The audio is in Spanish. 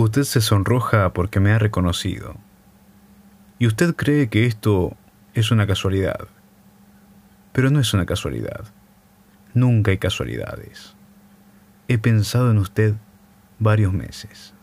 Usted se sonroja porque me ha reconocido. Y usted cree que esto es una casualidad. Pero no es una casualidad. Nunca hay casualidades. He pensado en usted varios meses.